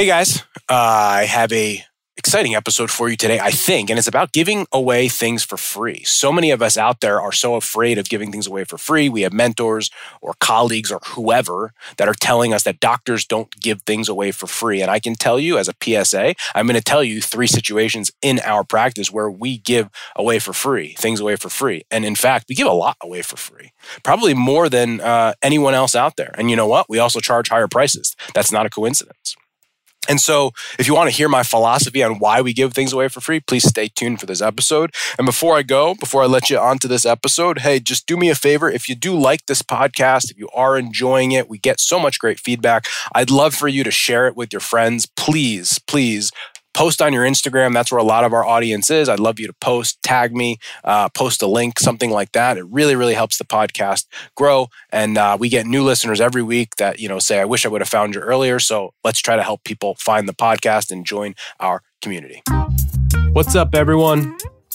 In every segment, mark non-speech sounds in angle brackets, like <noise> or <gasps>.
Hey guys, uh, I have a exciting episode for you today, I think, and it's about giving away things for free. So many of us out there are so afraid of giving things away for free. We have mentors or colleagues or whoever that are telling us that doctors don't give things away for free. And I can tell you as a PSA, I'm going to tell you three situations in our practice where we give away for free, things away for free. And in fact, we give a lot away for free, probably more than uh, anyone else out there. And you know what? We also charge higher prices. That's not a coincidence. And so, if you want to hear my philosophy on why we give things away for free, please stay tuned for this episode. And before I go, before I let you onto this episode, hey, just do me a favor. If you do like this podcast, if you are enjoying it, we get so much great feedback. I'd love for you to share it with your friends. Please, please post on your Instagram. That's where a lot of our audience is. I'd love you to post, tag me, uh, post a link, something like that. It really, really helps the podcast grow. And uh, we get new listeners every week that, you know, say, I wish I would have found you earlier. So let's try to help people find the podcast and join our community. What's up, everyone?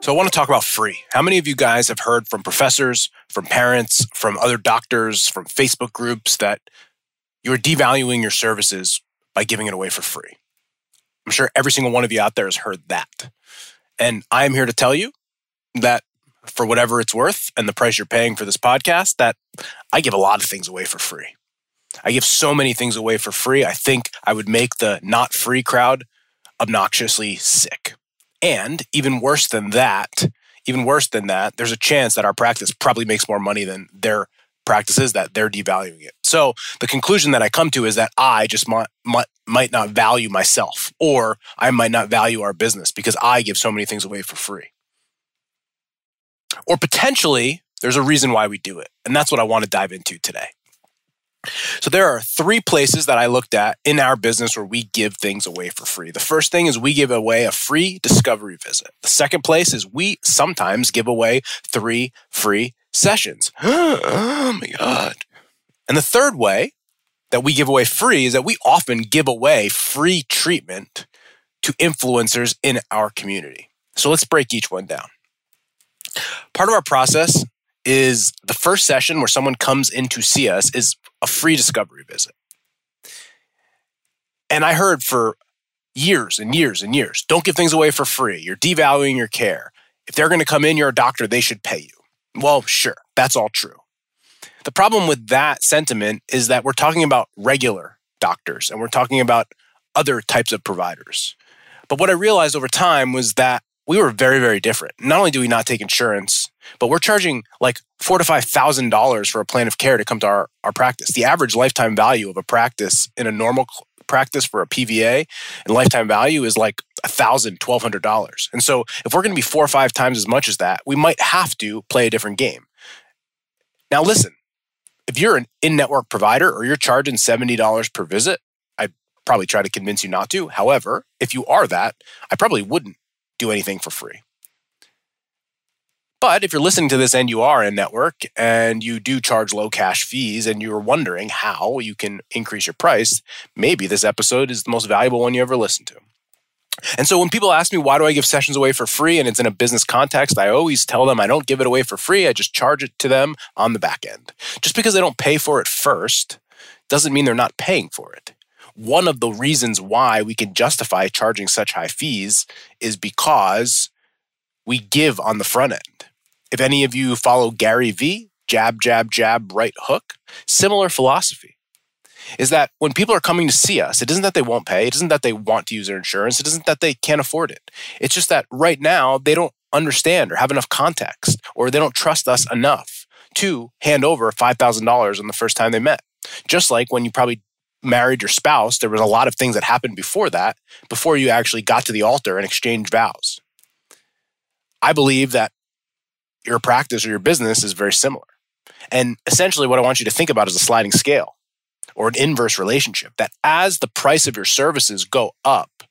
So, I want to talk about free. How many of you guys have heard from professors, from parents, from other doctors, from Facebook groups that you're devaluing your services by giving it away for free? I'm sure every single one of you out there has heard that. And I'm here to tell you that for whatever it's worth and the price you're paying for this podcast, that I give a lot of things away for free. I give so many things away for free. I think I would make the not free crowd obnoxiously sick. And even worse than that, even worse than that, there's a chance that our practice probably makes more money than their practices that they're devaluing it. So the conclusion that I come to is that I just might, might, might not value myself or I might not value our business because I give so many things away for free. Or potentially there's a reason why we do it. And that's what I want to dive into today. So there are three places that I looked at in our business where we give things away for free. The first thing is we give away a free discovery visit. The second place is we sometimes give away three free sessions. <gasps> oh my God. And the third way that we give away free is that we often give away free treatment to influencers in our community. So let's break each one down. Part of our process is the first session where someone comes in to see us is a free discovery visit. And I heard for years and years and years don't give things away for free. You're devaluing your care. If they're going to come in, you're a doctor, they should pay you. Well, sure, that's all true. The problem with that sentiment is that we're talking about regular doctors and we're talking about other types of providers. But what I realized over time was that we were very, very different. Not only do we not take insurance, but we're charging like four to five thousand dollars for a plan of care to come to our, our practice. The average lifetime value of a practice in a normal practice for a PVA and lifetime value is like a thousand, twelve hundred dollars. And so if we're going to be four or five times as much as that, we might have to play a different game. Now listen, if you're an in-network provider or you're charging seventy dollars per visit, I'd probably try to convince you not to. However, if you are that, I probably wouldn't do anything for free. But if you're listening to this and you are in network and you do charge low cash fees and you're wondering how you can increase your price, maybe this episode is the most valuable one you ever listened to. And so when people ask me, why do I give sessions away for free and it's in a business context, I always tell them I don't give it away for free. I just charge it to them on the back end. Just because they don't pay for it first doesn't mean they're not paying for it. One of the reasons why we can justify charging such high fees is because we give on the front end. If any of you follow Gary Vee, jab, jab, jab, right hook, similar philosophy is that when people are coming to see us, it isn't that they won't pay, it isn't that they want to use their insurance, it isn't that they can't afford it. It's just that right now they don't understand or have enough context or they don't trust us enough to hand over $5,000 on the first time they met. Just like when you probably married your spouse, there was a lot of things that happened before that, before you actually got to the altar and exchanged vows. I believe that your practice or your business is very similar. And essentially, what I want you to think about is a sliding scale or an inverse relationship that as the price of your services go up,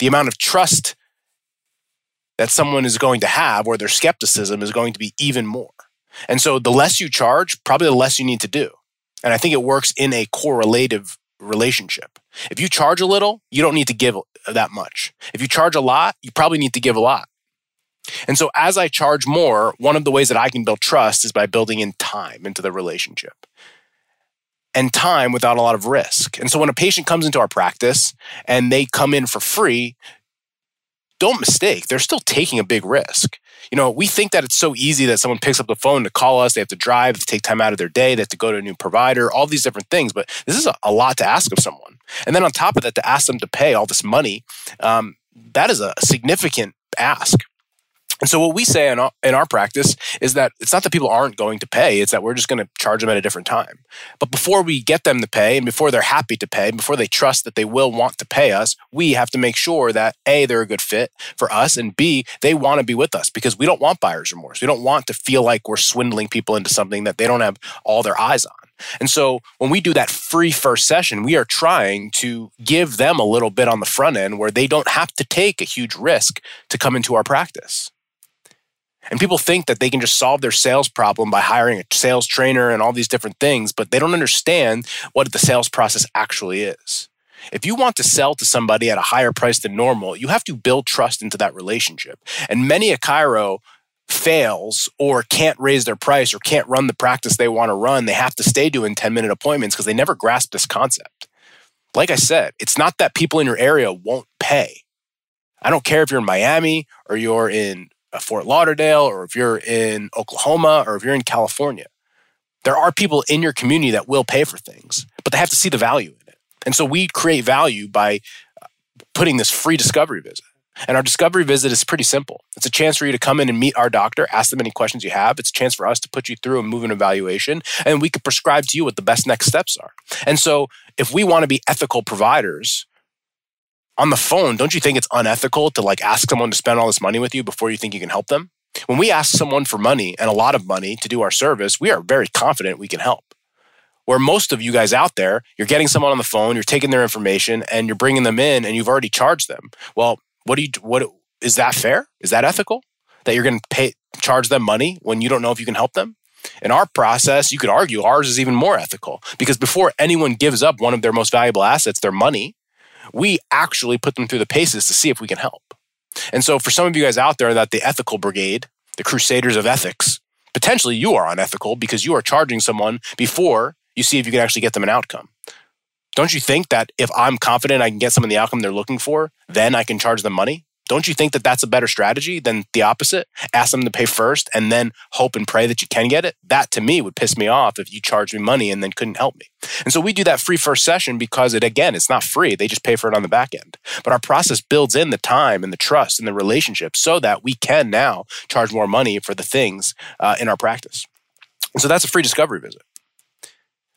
the amount of trust that someone is going to have or their skepticism is going to be even more. And so the less you charge, probably the less you need to do. And I think it works in a correlative relationship. If you charge a little, you don't need to give that much. If you charge a lot, you probably need to give a lot. And so as I charge more, one of the ways that I can build trust is by building in time into the relationship and time without a lot of risk. And so when a patient comes into our practice and they come in for free, don't mistake, they're still taking a big risk. You know, we think that it's so easy that someone picks up the phone to call us, they have to drive, to take time out of their day, they have to go to a new provider, all these different things. But this is a, lot to ask of someone. And then on top of that, to ask them to pay all this money, um, that is a significant ask. And so what we say in our, in our practice is that it's not that people aren't going to pay, it's that we're just going to charge them at a different time. But before we get them to pay and before they're happy to pay, before they trust that they will want to pay us, we have to make sure that A, they're a good fit for us and B, they want to be with us because we don't want buyer's remorse. We don't want to feel like we're swindling people into something that they don't have all their eyes on. And so when we do that free first session, we are trying to give them a little bit on the front end where they don't have to take a huge risk to come into our practice. And people think that they can just solve their sales problem by hiring a sales trainer and all these different things, but they don't understand what the sales process actually is. If you want to sell to somebody at a higher price than normal, you have to build trust into that relationship. And many a chiro fails or can't raise their price or can't run the practice they want to run. They have to stay doing 10 minute appointments because they never grasp this concept. Like I said, it's not that people in your area won't pay. I don't care if you're in Miami or you're in Fort Lauderdale or if you're in Oklahoma or if you're in California. There are people in your community that will pay for things, but they have to see the value in it. And so we create value by uh, putting this free discovery visit. And our discovery visit is pretty simple. It's a chance for you to come in and meet our doctor, ask them any questions you have. It's a chance for us to put you through a moving evaluation, and we can prescribe to you what the best next steps are. And so, if we want to be ethical providers, on the phone, don't you think it's unethical to like ask someone to spend all this money with you before you think you can help them? When we ask someone for money and a lot of money to do our service, we are very confident we can help. Where most of you guys out there, you're getting someone on the phone, you're taking their information and you're bringing them in and you've already charged them. Well, what do you what is that fair? Is that ethical? That you're going to pay charge them money when you don't know if you can help them? In our process, you could argue ours is even more ethical because before anyone gives up one of their most valuable assets, their money, we actually put them through the paces to see if we can help. And so, for some of you guys out there, that the ethical brigade, the crusaders of ethics, potentially you are unethical because you are charging someone before you see if you can actually get them an outcome. Don't you think that if I'm confident I can get someone the outcome they're looking for, then I can charge them money? Don't you think that that's a better strategy than the opposite? Ask them to pay first and then hope and pray that you can get it. That to me would piss me off if you charged me money and then couldn't help me. And so we do that free first session because it, again, it's not free. They just pay for it on the back end. But our process builds in the time and the trust and the relationship so that we can now charge more money for the things uh, in our practice. And so that's a free discovery visit.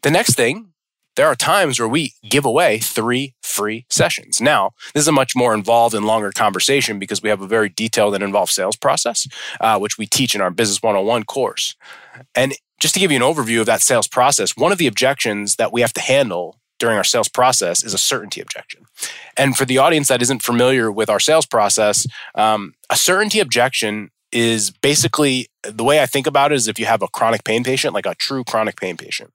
The next thing there are times where we give away three free sessions. Now, this is a much more involved and longer conversation because we have a very detailed and involved sales process, uh, which we teach in our Business 101 course. And just to give you an overview of that sales process, one of the objections that we have to handle during our sales process is a certainty objection. And for the audience that isn't familiar with our sales process, um, a certainty objection is basically the way I think about it is if you have a chronic pain patient, like a true chronic pain patient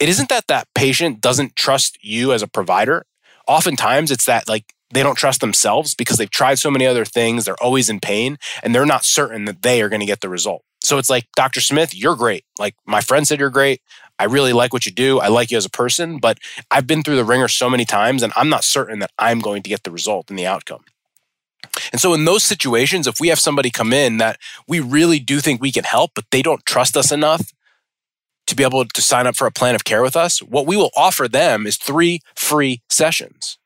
it isn't that that patient doesn't trust you as a provider. Oftentimes, it's that like they don't trust themselves because they've tried so many other things. They're always in pain and they're not certain that they are going to get the result. So it's like, Dr. Smith, you're great. Like my friend said, you're great. I really like what you do. I like you as a person, but I've been through the ringer so many times and I'm not certain that I'm going to get the result and the outcome. And so, in those situations, if we have somebody come in that we really do think we can help, but they don't trust us enough to be able to sign up for a plan of care with us, what we will offer them is three free sessions.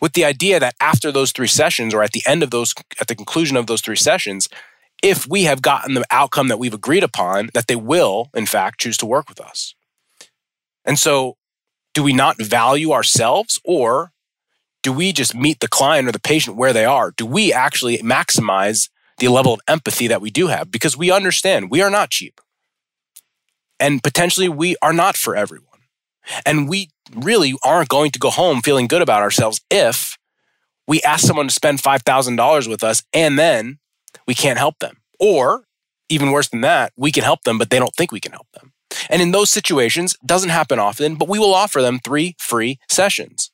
With the idea that after those three sessions, or at the end of those, at the conclusion of those three sessions, if we have gotten the outcome that we've agreed upon, that they will, in fact, choose to work with us. And so, do we not value ourselves, or do we just meet the client or the patient where they are? Do we actually maximize the level of empathy that we do have? Because we understand we are not cheap. And potentially we are not for everyone. And we really aren't going to go home feeling good about ourselves if we ask someone to spend $5,000 with us and then we can't help them. Or even worse than that, we can help them, but they don't think we can help them. And in those situations, doesn't happen often, but we will offer them three free sessions.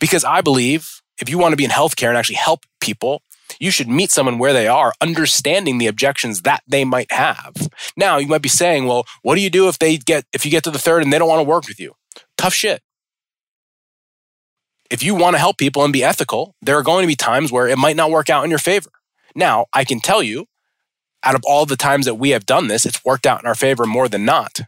Because I believe if you want to be in healthcare and actually help people, you should meet someone where they are, understanding the objections that they might have. Now, you might be saying, well, what do you do if they get if you get to the third and they don't want to work with you? Tough shit. If you want to help people and be ethical, there are going to be times where it might not work out in your favor. Now, I can tell you, out of all the times that we have done this, it's worked out in our favor more than not.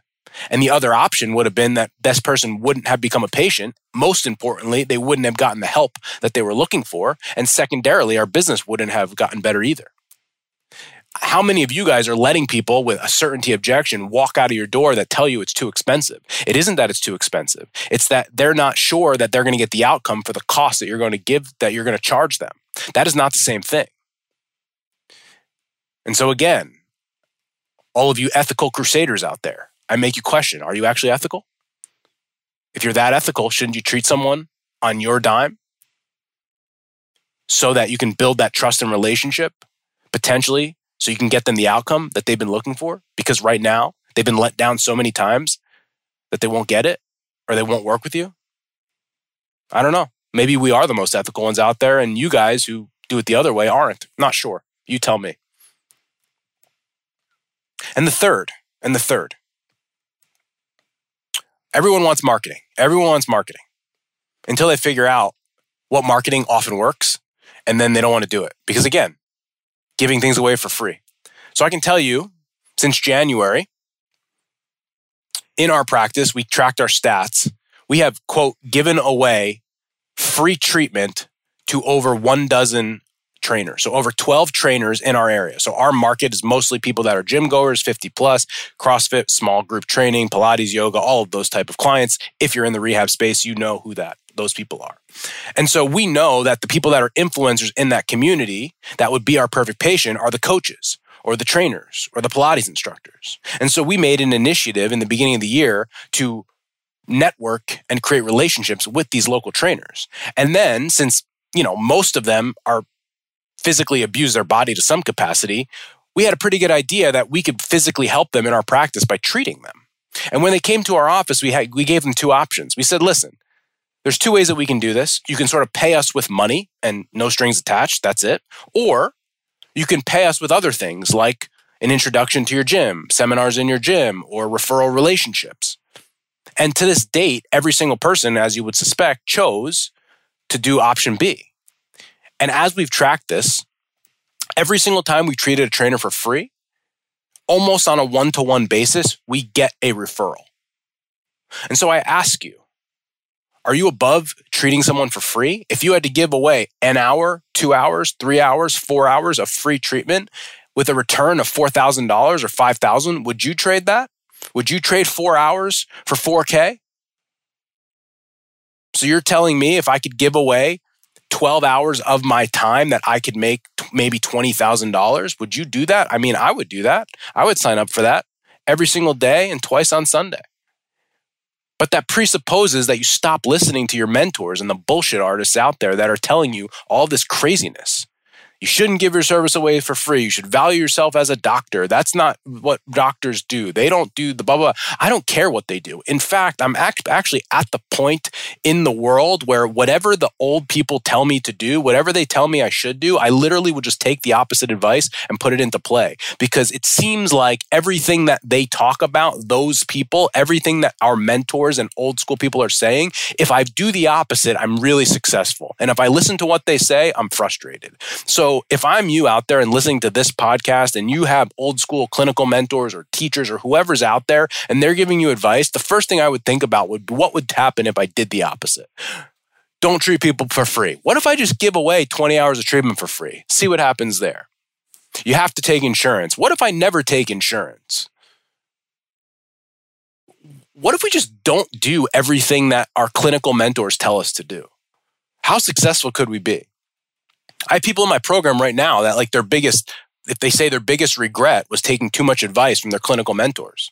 And the other option would have been that this person wouldn't have become a patient. Most importantly, they wouldn't have gotten the help that they were looking for. And secondarily, our business wouldn't have gotten better either. How many of you guys are letting people with a certainty objection walk out of your door that tell you it's too expensive? It isn't that it's too expensive. It's that they're not sure that they're going to get the outcome for the cost that you're going to give, that you're going to charge them. That is not the same thing. And so, again, all of you ethical crusaders out there, I make you question are you actually ethical? If you're that ethical, shouldn't you treat someone on your dime so that you can build that trust and relationship potentially so you can get them the outcome that they've been looking for? Because right now, they've been let down so many times that they won't get it or they won't work with you. I don't know. Maybe we are the most ethical ones out there, and you guys who do it the other way aren't. Not sure. You tell me. And the third, and the third, everyone wants marketing. Everyone wants marketing until they figure out what marketing often works. And then they don't want to do it because, again, giving things away for free. So I can tell you since January, in our practice, we tracked our stats. We have, quote, given away free treatment to over one dozen trainers. So over 12 trainers in our area. So our market is mostly people that are gym goers, 50 plus, CrossFit, small group training, Pilates, yoga, all of those type of clients. If you're in the rehab space, you know who that those people are. And so we know that the people that are influencers in that community that would be our perfect patient are the coaches or the trainers or the Pilates instructors. And so we made an initiative in the beginning of the year to network and create relationships with these local trainers. And then since, you know, most of them are physically abuse their body to some capacity, we had a pretty good idea that we could physically help them in our practice by treating them. And when they came to our office, we, had, we gave them two options. We said, listen, there's two ways that we can do this. You can sort of pay us with money and no strings attached, that's it. Or you can pay us with other things like an introduction to your gym, seminars in your gym, or referral relationships. And to this date, every single person, as you would suspect, chose to do option B. And as we've tracked this, every single time we treated a trainer for free, almost on a one to one basis, we get a referral. And so I ask you, are you above treating someone for free? If you had to give away an hour, two hours, three hours, four hours of free treatment with a return of $4,000 or $5,000, would you trade that? Would you trade four hours for 4K? So you're telling me if I could give away 12 hours of my time that I could make t- maybe $20,000. Would you do that? I mean, I would do that. I would sign up for that every single day and twice on Sunday. But that presupposes that you stop listening to your mentors and the bullshit artists out there that are telling you all this craziness. You shouldn't give your service away for free. You should value yourself as a doctor. That's not what doctors do. They don't do the blah, blah. I don't care what they do. In fact, I'm act- actually at the point in the world where whatever the old people tell me to do, whatever they tell me I should do, I literally would just take the opposite advice and put it into play because it seems like everything that they talk about, those people, everything that our mentors and old school people are saying, if I do the opposite, I'm really successful. And if I listen to what they say, I'm frustrated. So if I'm you out there and listening to this podcast and you have old school clinical mentors or teachers or whoever's out there and they're giving you advice, the first thing I would think about would be what would happen if I did the opposite? Don't treat people for free. What if I just give away 20 hours of treatment for free? See what happens there. You have to take insurance. What if I never take insurance? What if we just don't do everything that our clinical mentors tell us to do? How successful could we be? I have people in my program right now that like their biggest, if they say their biggest regret was taking too much advice from their clinical mentors.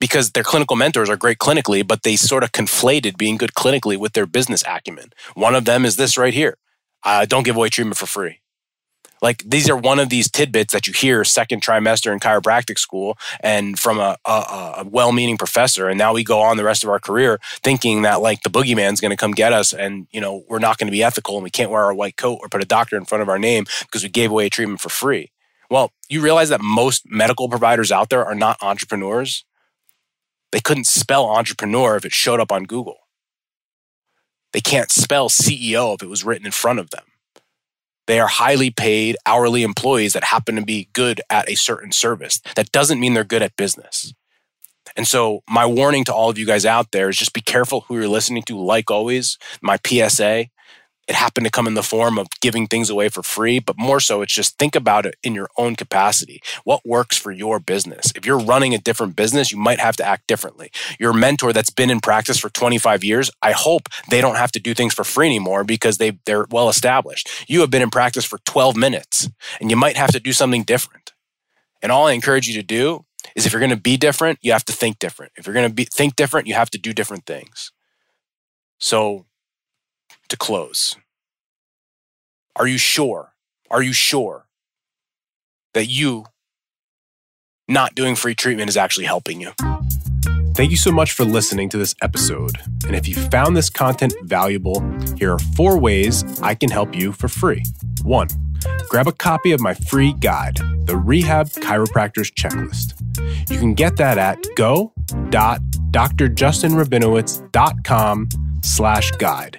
because their clinical mentors are great clinically, but they sort of conflated being good clinically with their business acumen. One of them is this right here uh, don't give away treatment for free. Like these are one of these tidbits that you hear second trimester in chiropractic school and from a, a, a well meaning professor. And now we go on the rest of our career thinking that like the boogeyman's going to come get us and, you know, we're not going to be ethical and we can't wear our white coat or put a doctor in front of our name because we gave away a treatment for free. Well, you realize that most medical providers out there are not entrepreneurs. They couldn't spell entrepreneur if it showed up on Google. They can't spell CEO if it was written in front of them. They are highly paid hourly employees that happen to be good at a certain service. That doesn't mean they're good at business. And so, my warning to all of you guys out there is just be careful who you're listening to. Like always, my PSA it happened to come in the form of giving things away for free, but more so, it's just think about it in your own capacity. What works for your business? If you're running a different business, you might have to act differently. Your mentor that's been in practice for 25 years, I hope they don't have to do things for free anymore because they, they're well established. You have been in practice for 12 minutes and you might have to do something different. And all I encourage you to do is if you're going to be different, you have to think different. If you're going to be, think different, you have to do different things. So to close. Are you sure? Are you sure that you not doing free treatment is actually helping you? Thank you so much for listening to this episode. And if you found this content valuable, here are four ways I can help you for free. One, grab a copy of my free guide, the Rehab Chiropractors Checklist. You can get that at go.drjustinrabinowitz.com slash guide.